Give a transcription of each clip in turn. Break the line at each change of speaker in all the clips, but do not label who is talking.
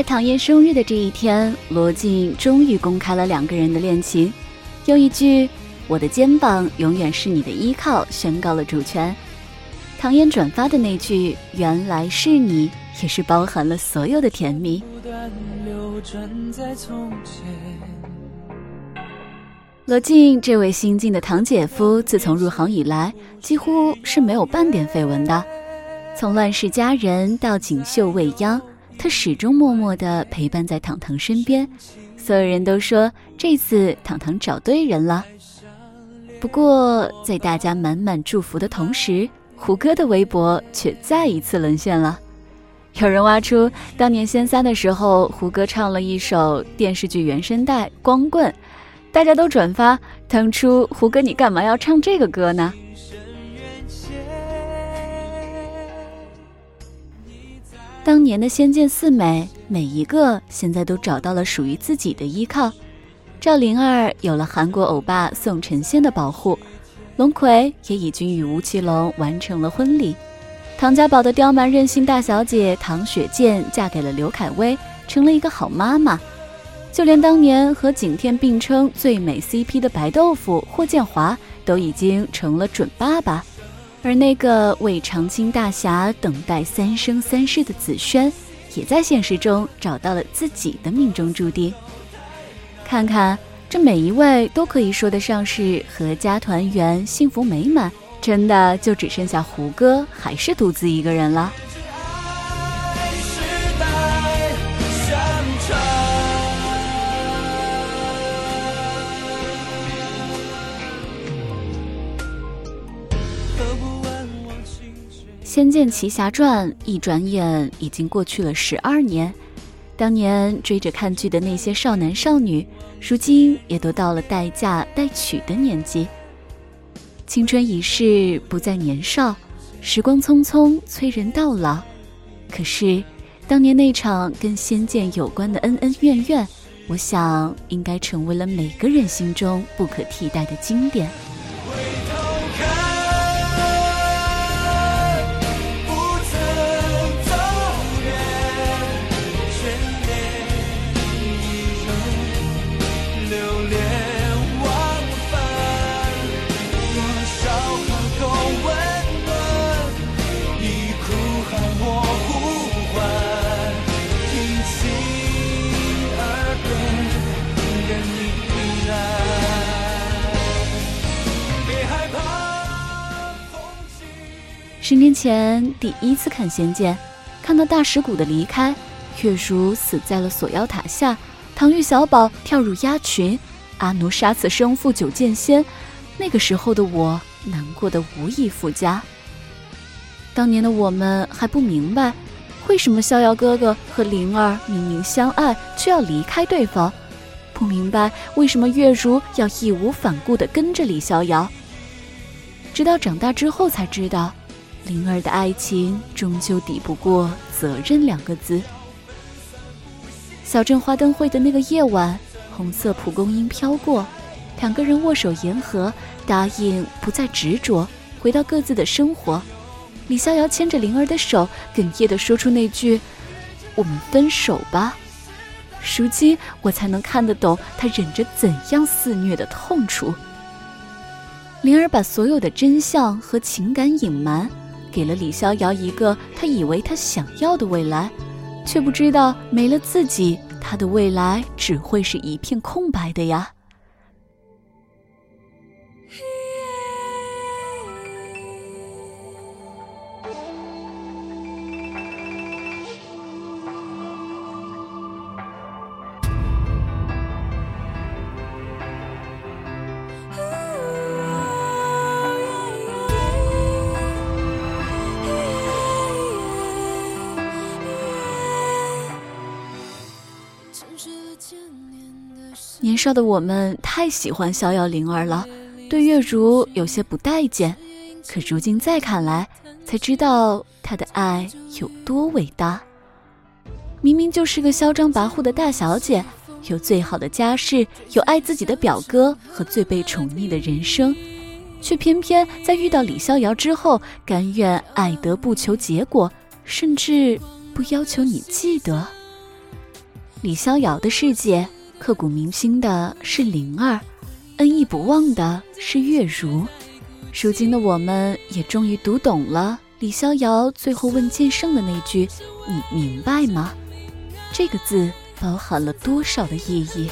在唐嫣生日的这一天，罗晋终于公开了两个人的恋情，用一句“我的肩膀永远是你的依靠”宣告了主权。唐嫣转发的那句“原来是你”，也是包含了所有的甜蜜。罗晋这位新晋的堂姐夫，自从入行以来，几乎是没有半点绯闻的。从乱世佳人到锦绣未央。他始终默默地陪伴在糖糖身边，所有人都说这次糖糖找对人了。不过，在大家满满祝福的同时，胡歌的微博却再一次沦陷了。有人挖出当年仙三的时候，胡歌唱了一首电视剧原声带《光棍》，大家都转发：当初胡歌你干嘛要唱这个歌呢？当年的仙剑四美，每一个现在都找到了属于自己的依靠。赵灵儿有了韩国欧巴宋承宪的保护，龙葵也已经与吴奇隆完成了婚礼。唐家堡的刁蛮任性大小姐唐雪见嫁给了刘恺威，成了一个好妈妈。就连当年和景天并称最美 CP 的白豆腐霍建华，都已经成了准爸爸。而那个为长青大侠等待三生三世的紫萱，也在现实中找到了自己的命中注定。看看这每一位都可以说得上是阖家团圆、幸福美满，真的就只剩下胡歌还是独自一个人了。《仙剑奇侠传》一转眼已经过去了十二年，当年追着看剧的那些少男少女，如今也都到了待嫁待娶的年纪。青春已逝，不再年少，时光匆匆，催人到老。可是，当年那场跟仙剑有关的恩恩怨怨，我想应该成为了每个人心中不可替代的经典。十年前第一次看《仙剑》，看到大石谷的离开，月如死在了锁妖塔下，唐钰小宝跳入鸭群，阿奴杀死生父九剑仙，那个时候的我难过的无以复加。当年的我们还不明白，为什么逍遥哥哥和灵儿明明相爱却要离开对方，不明白为什么月如要义无反顾地跟着李逍遥。直到长大之后才知道。灵儿的爱情终究抵不过“责任”两个字。小镇花灯会的那个夜晚，红色蒲公英飘过，两个人握手言和，答应不再执着，回到各自的生活。李逍遥牵着灵儿的手，哽咽地说出那句：“我们分手吧。”如今我才能看得懂他忍着怎样肆虐的痛楚。灵儿把所有的真相和情感隐瞒。给了李逍遥一个他以为他想要的未来，却不知道没了自己，他的未来只会是一片空白的呀。年少的我们太喜欢逍遥灵儿了，对月如有些不待见。可如今再看来，才知道他的爱有多伟大。明明就是个嚣张跋扈的大小姐，有最好的家世，有爱自己的表哥和最被宠溺的人生，却偏偏在遇到李逍遥之后，甘愿爱得不求结果，甚至不要求你记得。李逍遥的世界，刻骨铭心的是灵儿，恩义不忘的是月如。如今的我们也终于读懂了李逍遥最后问剑圣的那句：“你明白吗？”这个字包含了多少的意义？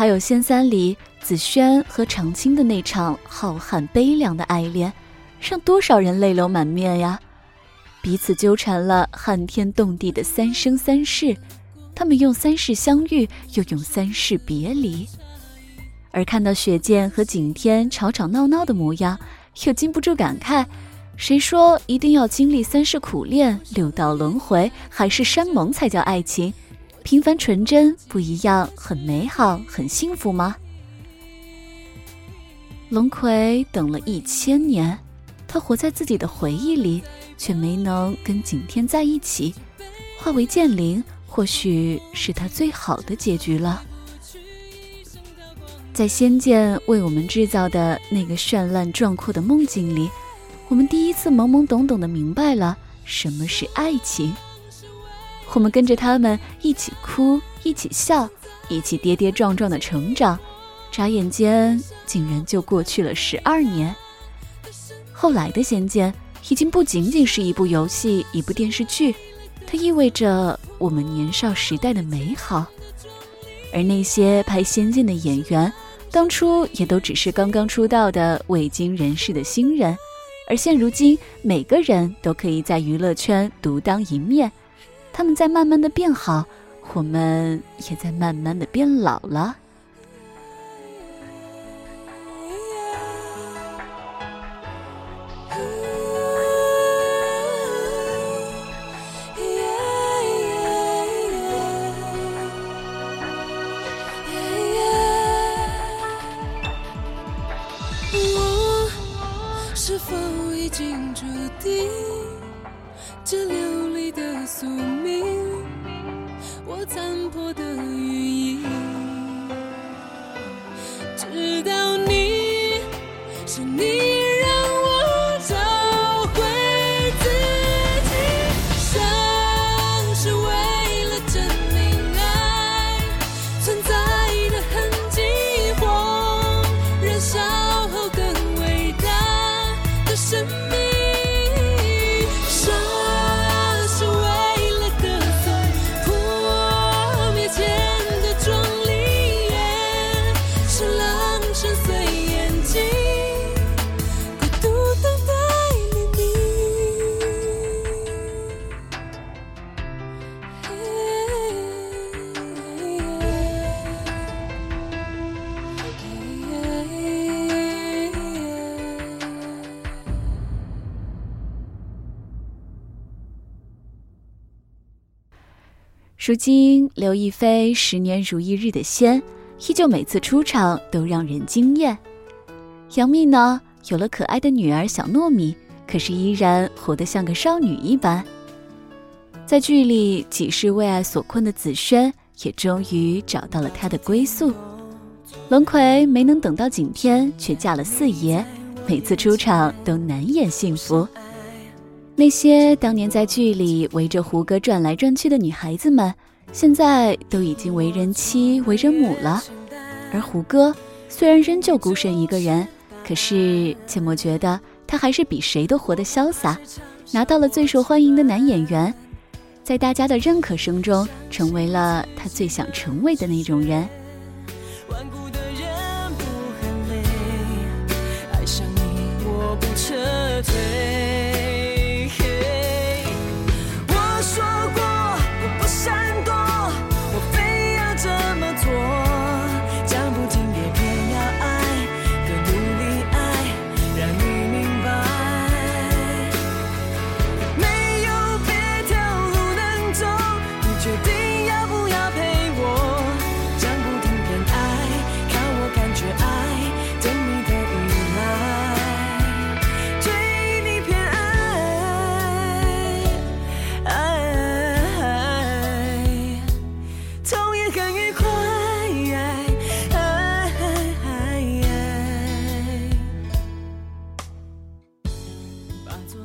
还有仙三里紫萱和长青的那场浩瀚悲凉的爱恋，让多少人泪流满面呀！彼此纠缠了撼天动地的三生三世，他们用三世相遇，又用三世别离。而看到雪见和景天吵吵闹闹的模样，又禁不住感慨：谁说一定要经历三世苦恋、六道轮回，海誓山盟才叫爱情？平凡纯真不一样，很美好，很幸福吗？龙葵等了一千年，他活在自己的回忆里，却没能跟景天在一起，化为剑灵，或许是他最好的结局了。在仙剑为我们制造的那个绚烂壮阔的梦境里，我们第一次懵懵懂懂的明白了什么是爱情。我们跟着他们一起哭，一起笑，一起跌跌撞撞的成长，眨眼间竟然就过去了十二年。后来的《仙剑》已经不仅仅是一部游戏、一部电视剧，它意味着我们年少时代的美好。而那些拍《仙剑》的演员，当初也都只是刚刚出道的未经人事的新人，而现如今，每个人都可以在娱乐圈独当一面。他们在慢慢的变好，我们也在慢慢的变老了。
我是否已经注定这流离的宿命？我残破的羽翼，直到你，是你。
如今，刘亦菲十年如一日的仙，依旧每次出场都让人惊艳。杨幂呢，有了可爱的女儿小糯米，可是依然活得像个少女一般。在剧里，几世为爱所困的紫萱，也终于找到了她的归宿。龙葵没能等到景天，却嫁了四爷，每次出场都难掩幸福。那些当年在剧里围着胡歌转来转去的女孩子们，现在都已经为人妻、为人母了。而胡歌虽然仍旧孤身一个人，可是切莫觉得他还是比谁都活得潇洒，拿到了最受欢迎的男演员，在大家的认可声中，成为了他最想成为的那种人。爱上你，我不撤退。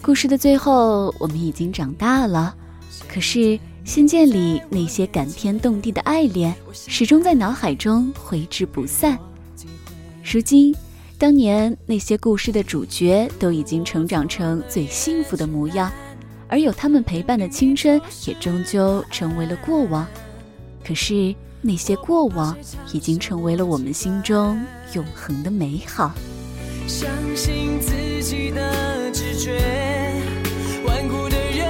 故事的最后，我们已经长大了，可是《仙剑》里那些感天动地的爱恋，始终在脑海中挥之不散。如今，当年那些故事的主角都已经成长成最幸福的模样，而有他们陪伴的青春，也终究成为了过往。可是，那些过往已经成为了我们心中永恒的美好。
相信自己的直觉。
顽固的人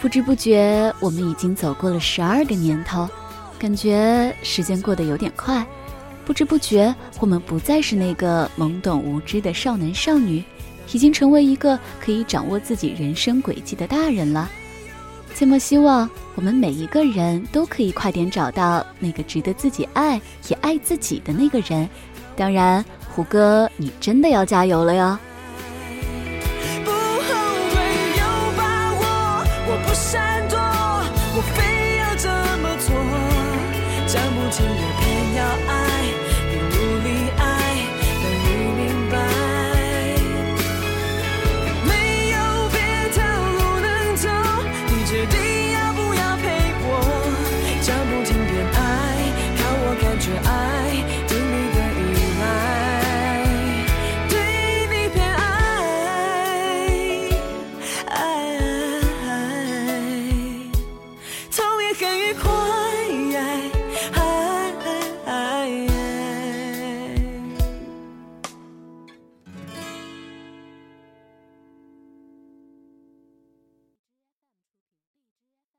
不知不觉，我们已经走过了十二个年头，感觉时间过得有点快。不知不觉，我们不再是那个懵懂无知的少男少女，已经成为一个可以掌握自己人生轨迹的大人了。这么希望我们每一个人都可以快点找到那个值得自己爱也爱自己的那个人。当然胡歌你真的要加油了哟。
不后悔有把握我不闪躲我非要这么做。讲不听也